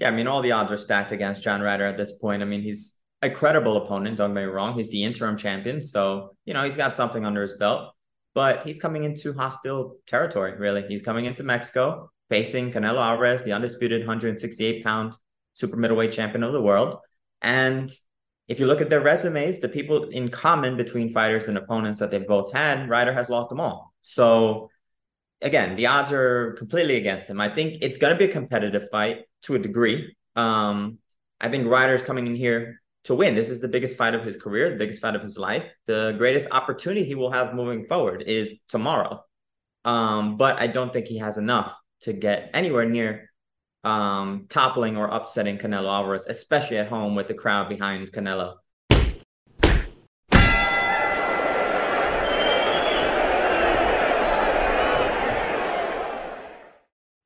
Yeah, I mean, all the odds are stacked against John Ryder at this point. I mean, he's a credible opponent, don't get me wrong. He's the interim champion. So, you know, he's got something under his belt, but he's coming into hostile territory, really. He's coming into Mexico, facing Canelo Alvarez, the undisputed 168 pound super middleweight champion of the world. And if you look at their resumes, the people in common between fighters and opponents that they've both had, Ryder has lost them all. So, again, the odds are completely against him. I think it's going to be a competitive fight to a degree. Um, I think Ryder's coming in here to win. This is the biggest fight of his career, the biggest fight of his life. The greatest opportunity he will have moving forward is tomorrow. Um, but I don't think he has enough to get anywhere near um, toppling or upsetting Canelo Alvarez, especially at home with the crowd behind Canelo.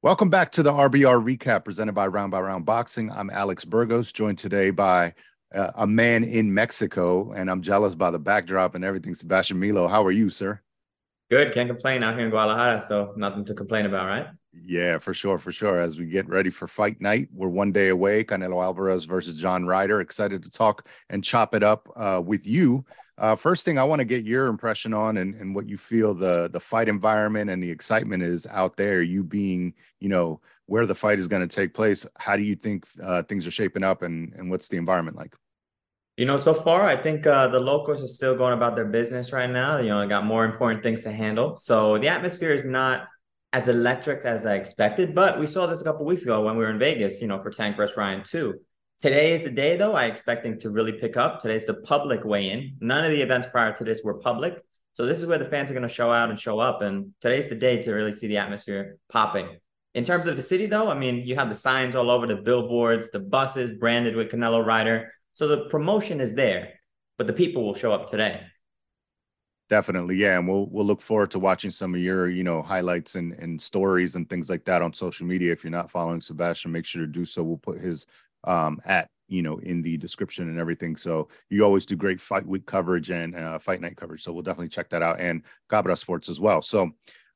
Welcome back to the RBR recap presented by Round by Round Boxing. I'm Alex Burgos, joined today by uh, a man in Mexico, and I'm jealous by the backdrop and everything. Sebastian Milo, how are you, sir? Good, can't complain out here in Guadalajara, so nothing to complain about, right? Yeah, for sure, for sure. As we get ready for fight night, we're one day away. Canelo Alvarez versus John Ryder. Excited to talk and chop it up uh, with you. Uh, first thing I want to get your impression on and, and what you feel the the fight environment and the excitement is out there. You being, you know, where the fight is going to take place. How do you think uh, things are shaping up, and and what's the environment like? You know, so far I think uh, the locals are still going about their business right now. You know, they got more important things to handle, so the atmosphere is not as electric as I expected. But we saw this a couple weeks ago when we were in Vegas. You know, for Tank vs Ryan too Today is the day, though. I expect things to really pick up. Today's the public weigh in. None of the events prior to this were public. So this is where the fans are going to show out and show up. And today's the day to really see the atmosphere popping. In terms of the city, though, I mean, you have the signs all over the billboards, the buses branded with Canelo Ryder. So the promotion is there, but the people will show up today. Definitely, yeah, and we'll we'll look forward to watching some of your you know highlights and and stories and things like that on social media. If you're not following Sebastian, make sure to do so. We'll put his um, at you know in the description and everything. So you always do great fight week coverage and uh, fight night coverage. So we'll definitely check that out and Cabra Sports as well. So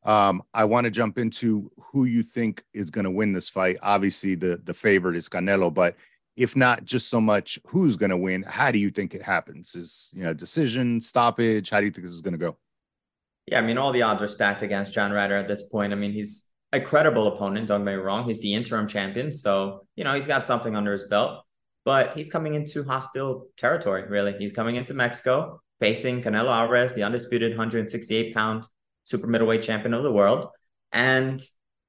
um, I want to jump into who you think is going to win this fight. Obviously, the the favorite is Canelo, but if not just so much who's going to win, how do you think it happens? Is you know decision, stoppage? How do you think this is going to go? Yeah, I mean, all the odds are stacked against John Ryder at this point. I mean, he's a credible opponent, don't get me wrong. He's the interim champion. So, you know, he's got something under his belt, but he's coming into hostile territory, really. He's coming into Mexico, facing Canelo Alvarez, the undisputed 168 pound super middleweight champion of the world. And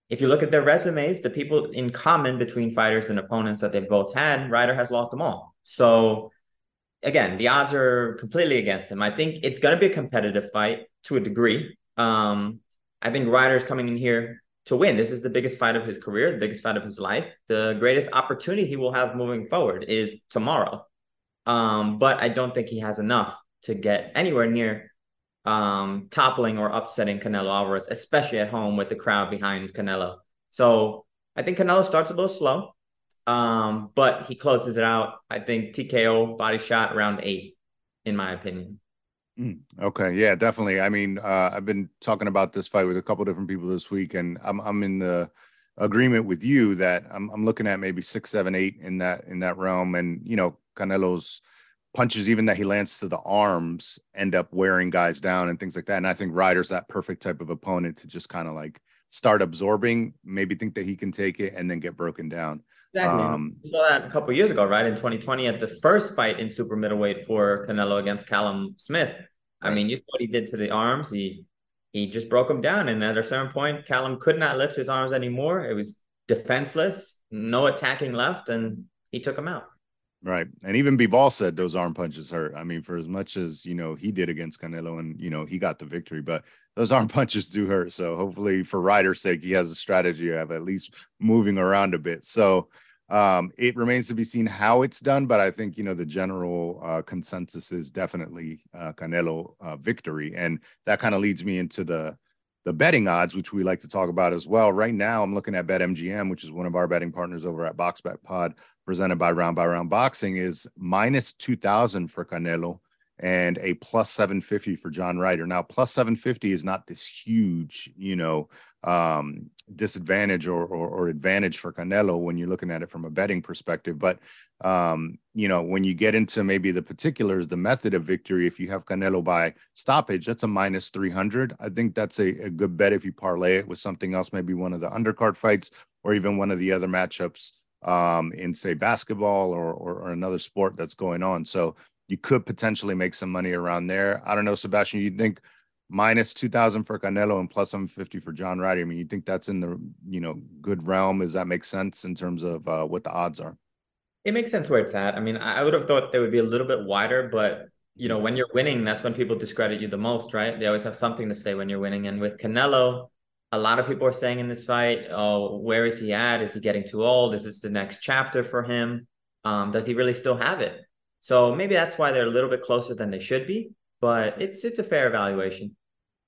if you look at their resumes, the people in common between fighters and opponents that they've both had, Ryder has lost them all. So, again, the odds are completely against him. I think it's going to be a competitive fight to a degree. Um, I think Ryder's coming in here to win. This is the biggest fight of his career, the biggest fight of his life. The greatest opportunity he will have moving forward is tomorrow. Um, but I don't think he has enough to get anywhere near um, toppling or upsetting Canelo Alvarez, especially at home with the crowd behind Canelo. So I think Canelo starts a little slow, um, but he closes it out. I think TKO body shot round eight, in my opinion. Mm, okay, yeah, definitely. I mean, uh, I've been talking about this fight with a couple different people this week, and I'm I'm in the agreement with you that I'm I'm looking at maybe six, seven, eight in that in that realm, and you know, Canelo's punches, even that he lands to the arms, end up wearing guys down and things like that. And I think Ryder's that perfect type of opponent to just kind of like start absorbing, maybe think that he can take it, and then get broken down. Exactly. Um, we saw that a couple years ago, right? In 2020, at the first fight in super middleweight for Canelo against Callum Smith. I mean, you saw what he did to the arms. He he just broke him down, and at a certain point, Callum could not lift his arms anymore. It was defenseless, no attacking left, and he took him out. Right. And even Bivol said those arm punches hurt. I mean, for as much as, you know, he did against Canelo and, you know, he got the victory, but those arm punches do hurt. So hopefully for Ryder's sake, he has a strategy of at least moving around a bit. So um, it remains to be seen how it's done, but I think, you know, the general uh, consensus is definitely uh, Canelo uh, victory. And that kind of leads me into the, the betting odds, which we like to talk about as well. Right now, I'm looking at BetMGM, which is one of our betting partners over at BoxBet Pod presented by Round by Round Boxing, is minus 2,000 for Canelo and a plus 750 for John Ryder. Now, plus 750 is not this huge, you know, um, disadvantage or, or, or advantage for Canelo when you're looking at it from a betting perspective. But um, you know, when you get into maybe the particulars, the method of victory, if you have Canelo by stoppage, that's a minus 300. I think that's a, a good bet if you parlay it with something else, maybe one of the undercard fights or even one of the other matchups um, in, say, basketball or, or, or another sport that's going on. So you could potentially make some money around there. I don't know, Sebastian, you think minus 2000 for Canelo and plus 750 for John Ryder. I mean, you think that's in the, you know, good realm. Does that make sense in terms of uh, what the odds are? It makes sense where it's at. I mean, I would have thought they would be a little bit wider, but you know, when you're winning, that's when people discredit you the most, right? They always have something to say when you're winning. And with Canelo, a lot of people are saying in this fight, oh, where is he at? Is he getting too old? Is this the next chapter for him? Um, does he really still have it? So maybe that's why they're a little bit closer than they should be, but it's it's a fair evaluation.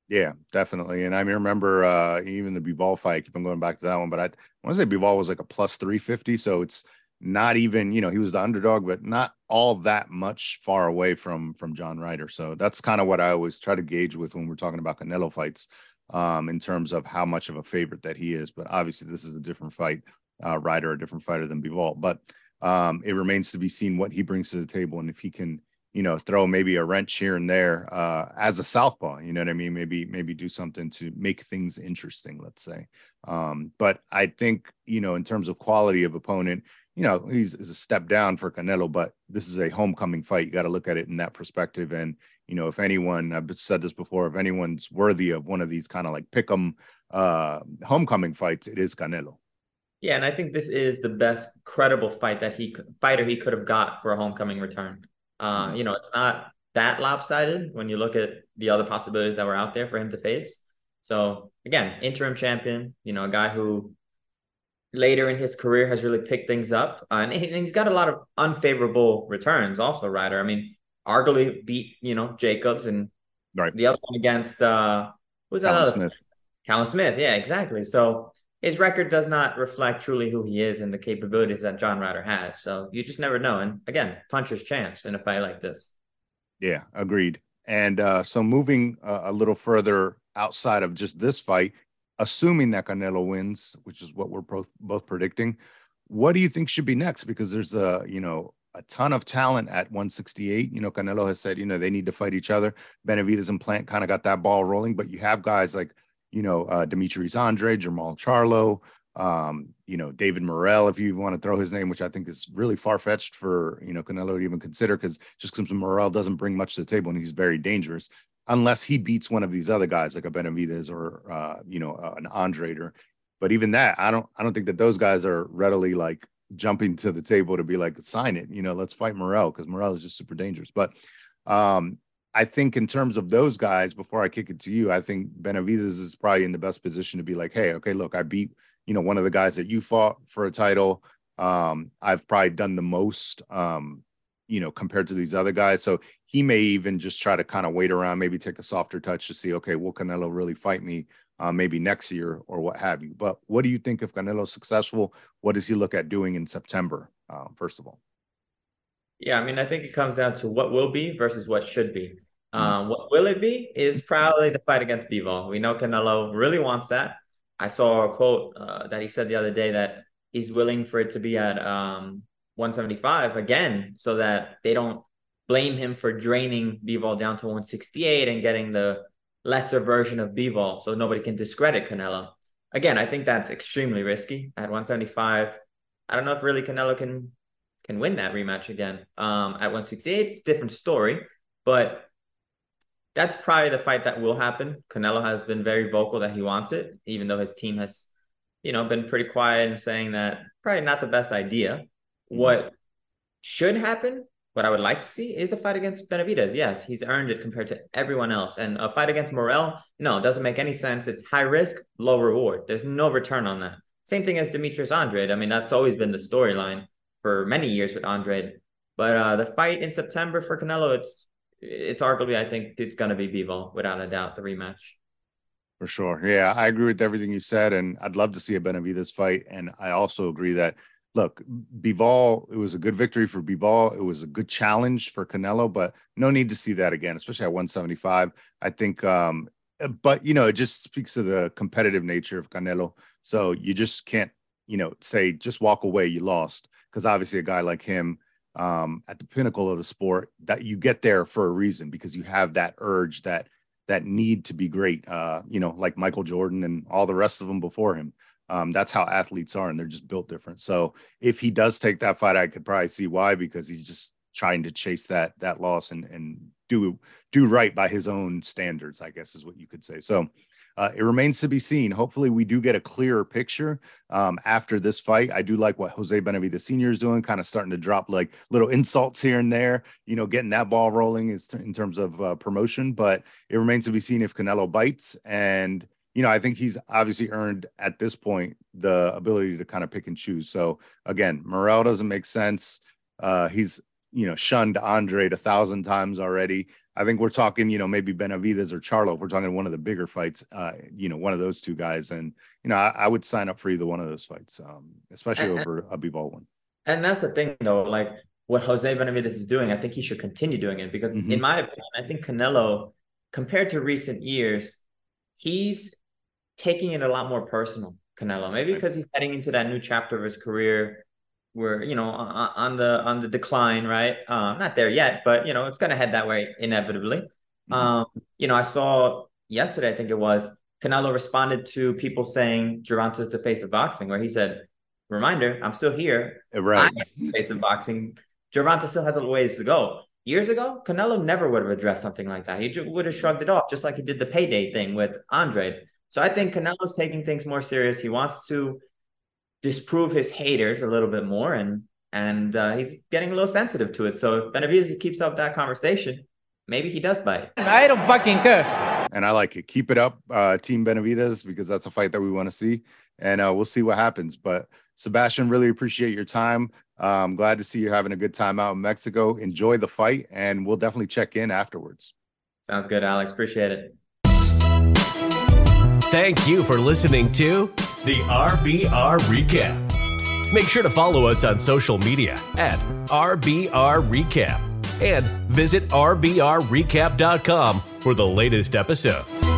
Yeah, definitely. And I remember uh, even the Bivol fight. I keep on going back to that one, but I, I want to say Bivol was like a plus three fifty, so it's not even you know he was the underdog, but not all that much far away from from John Ryder. So that's kind of what I always try to gauge with when we're talking about Canelo fights, um, in terms of how much of a favorite that he is. But obviously, this is a different fight. Uh, Ryder, a different fighter than Bivol, but um, it remains to be seen what he brings to the table and if he can, you know, throw maybe a wrench here and there uh, as a southpaw. You know what I mean? Maybe maybe do something to make things interesting. Let's say. Um, but I think you know, in terms of quality of opponent, you know, he's, he's a step down for Canelo, but this is a homecoming fight. You got to look at it in that perspective. And you know, if anyone, I've said this before, if anyone's worthy of one of these kind of like pick 'em uh, homecoming fights, it is Canelo. Yeah, and I think this is the best credible fight that he fighter he could have got for a homecoming return. Uh, mm-hmm. you know, it's not that lopsided when you look at the other possibilities that were out there for him to face. So again, interim champion, you know, a guy who later in his career has really picked things up, uh, and he's got a lot of unfavorable returns. Also, Ryder. I mean, arguably beat you know Jacobs and right. the other one against uh, who's that? Callum other Smith. Callum Smith. Yeah, exactly. So his record does not reflect truly who he is and the capabilities that John Ryder has. So you just never know. And again, puncher's chance in a fight like this. Yeah, agreed. And uh, so moving uh, a little further outside of just this fight, assuming that Canelo wins, which is what we're both both predicting, what do you think should be next? Because there's a you know a ton of talent at 168. You know, Canelo has said you know they need to fight each other. Benavidez and Plant kind of got that ball rolling, but you have guys like you know, uh, Demetrius Andrade, Jermall Charlo, um, you know, David Morrell, if you want to throw his name, which I think is really far fetched for, you know, Canelo to even consider, because just because Morrell doesn't bring much to the table and he's very dangerous, unless he beats one of these other guys like a Benavidez or, uh, you know, uh, an Andrade. Or, but even that, I don't, I don't think that those guys are readily like jumping to the table to be like, sign it, you know, let's fight Morrell because Morrell is just super dangerous. But um, I think in terms of those guys, before I kick it to you, I think benavidez is probably in the best position to be like, hey, okay, look, I beat, you know, one of the guys that you fought for a title. Um, I've probably done the most, um, you know, compared to these other guys. So he may even just try to kind of wait around, maybe take a softer touch to see, okay, will Canelo really fight me uh, maybe next year or what have you. But what do you think if Canelo's successful? What does he look at doing in September, uh, first of all? Yeah, I mean, I think it comes down to what will be versus what should be. Mm-hmm. Um, what will it be is probably the fight against Bivol. We know Canelo really wants that. I saw a quote uh, that he said the other day that he's willing for it to be at um, 175 again, so that they don't blame him for draining Bivol down to 168 and getting the lesser version of Bivol, so nobody can discredit Canelo. Again, I think that's extremely risky at 175. I don't know if really Canelo can can win that rematch again. Um, at 168, it's a different story, but that's probably the fight that will happen. Canelo has been very vocal that he wants it, even though his team has, you know, been pretty quiet and saying that probably not the best idea. Mm-hmm. What should happen, what I would like to see is a fight against Benavidez. Yes, he's earned it compared to everyone else. And a fight against Morrell, no, it doesn't make any sense. It's high risk, low reward. There's no return on that. Same thing as Demetrius Andrade. I mean, that's always been the storyline for many years with Andrade. But uh, the fight in September for Canelo, it's it's arguably, I think it's going to be Bivol without a doubt, the rematch. For sure. Yeah, I agree with everything you said. And I'd love to see a Benavidez fight. And I also agree that, look, Bivol, it was a good victory for Bivol. It was a good challenge for Canelo, but no need to see that again, especially at 175. I think um, but you know, it just speaks to the competitive nature of Canelo. So you just can't, you know, say just walk away, you lost, because obviously a guy like him um, at the pinnacle of the sport, that you get there for a reason because you have that urge, that that need to be great. Uh, you know, like Michael Jordan and all the rest of them before him. Um, that's how athletes are, and they're just built different. So if he does take that fight, I could probably see why because he's just trying to chase that that loss and and do do right by his own standards, I guess is what you could say. So uh, it remains to be seen. Hopefully, we do get a clearer picture um, after this fight. I do like what Jose Benavidez Senior is doing, kind of starting to drop like little insults here and there. You know, getting that ball rolling in terms of uh, promotion. But it remains to be seen if Canelo bites. And you know, I think he's obviously earned at this point the ability to kind of pick and choose. So again, Morrell doesn't make sense. Uh, he's you know shunned Andrade a thousand times already. I think we're talking, you know, maybe Benavidez or Charlo. If we're talking one of the bigger fights, uh, you know, one of those two guys, and you know, I, I would sign up for either one of those fights, um, especially and, over a Baldwin. And that's the thing, though. Like what Jose Benavidez is doing, I think he should continue doing it because, mm-hmm. in my opinion, I think Canelo, compared to recent years, he's taking it a lot more personal. Canelo, maybe because he's heading into that new chapter of his career we're you know on the on the decline right? Uh, not there yet but you know it's going to head that way inevitably. Mm-hmm. um you know i saw yesterday i think it was canelo responded to people saying Gervonta's the face of boxing where he said reminder i'm still here. Right. Face of boxing. Gervonta still has a ways to go. Years ago canelo never would have addressed something like that. He would have shrugged it off just like he did the payday thing with andrade so i think canelo's taking things more serious he wants to disprove his haters a little bit more and and uh, he's getting a little sensitive to it. So if Benavidez keeps up that conversation, maybe he does bite. I don't fucking care. And I like it. Keep it up, uh, Team Benavidez, because that's a fight that we want to see, and uh, we'll see what happens. But Sebastian, really appreciate your time. I'm glad to see you're having a good time out in Mexico. Enjoy the fight, and we'll definitely check in afterwards. Sounds good, Alex. Appreciate it. Thank you for listening to the RBR Recap. Make sure to follow us on social media at RBR Recap and visit RBRRecap.com for the latest episodes.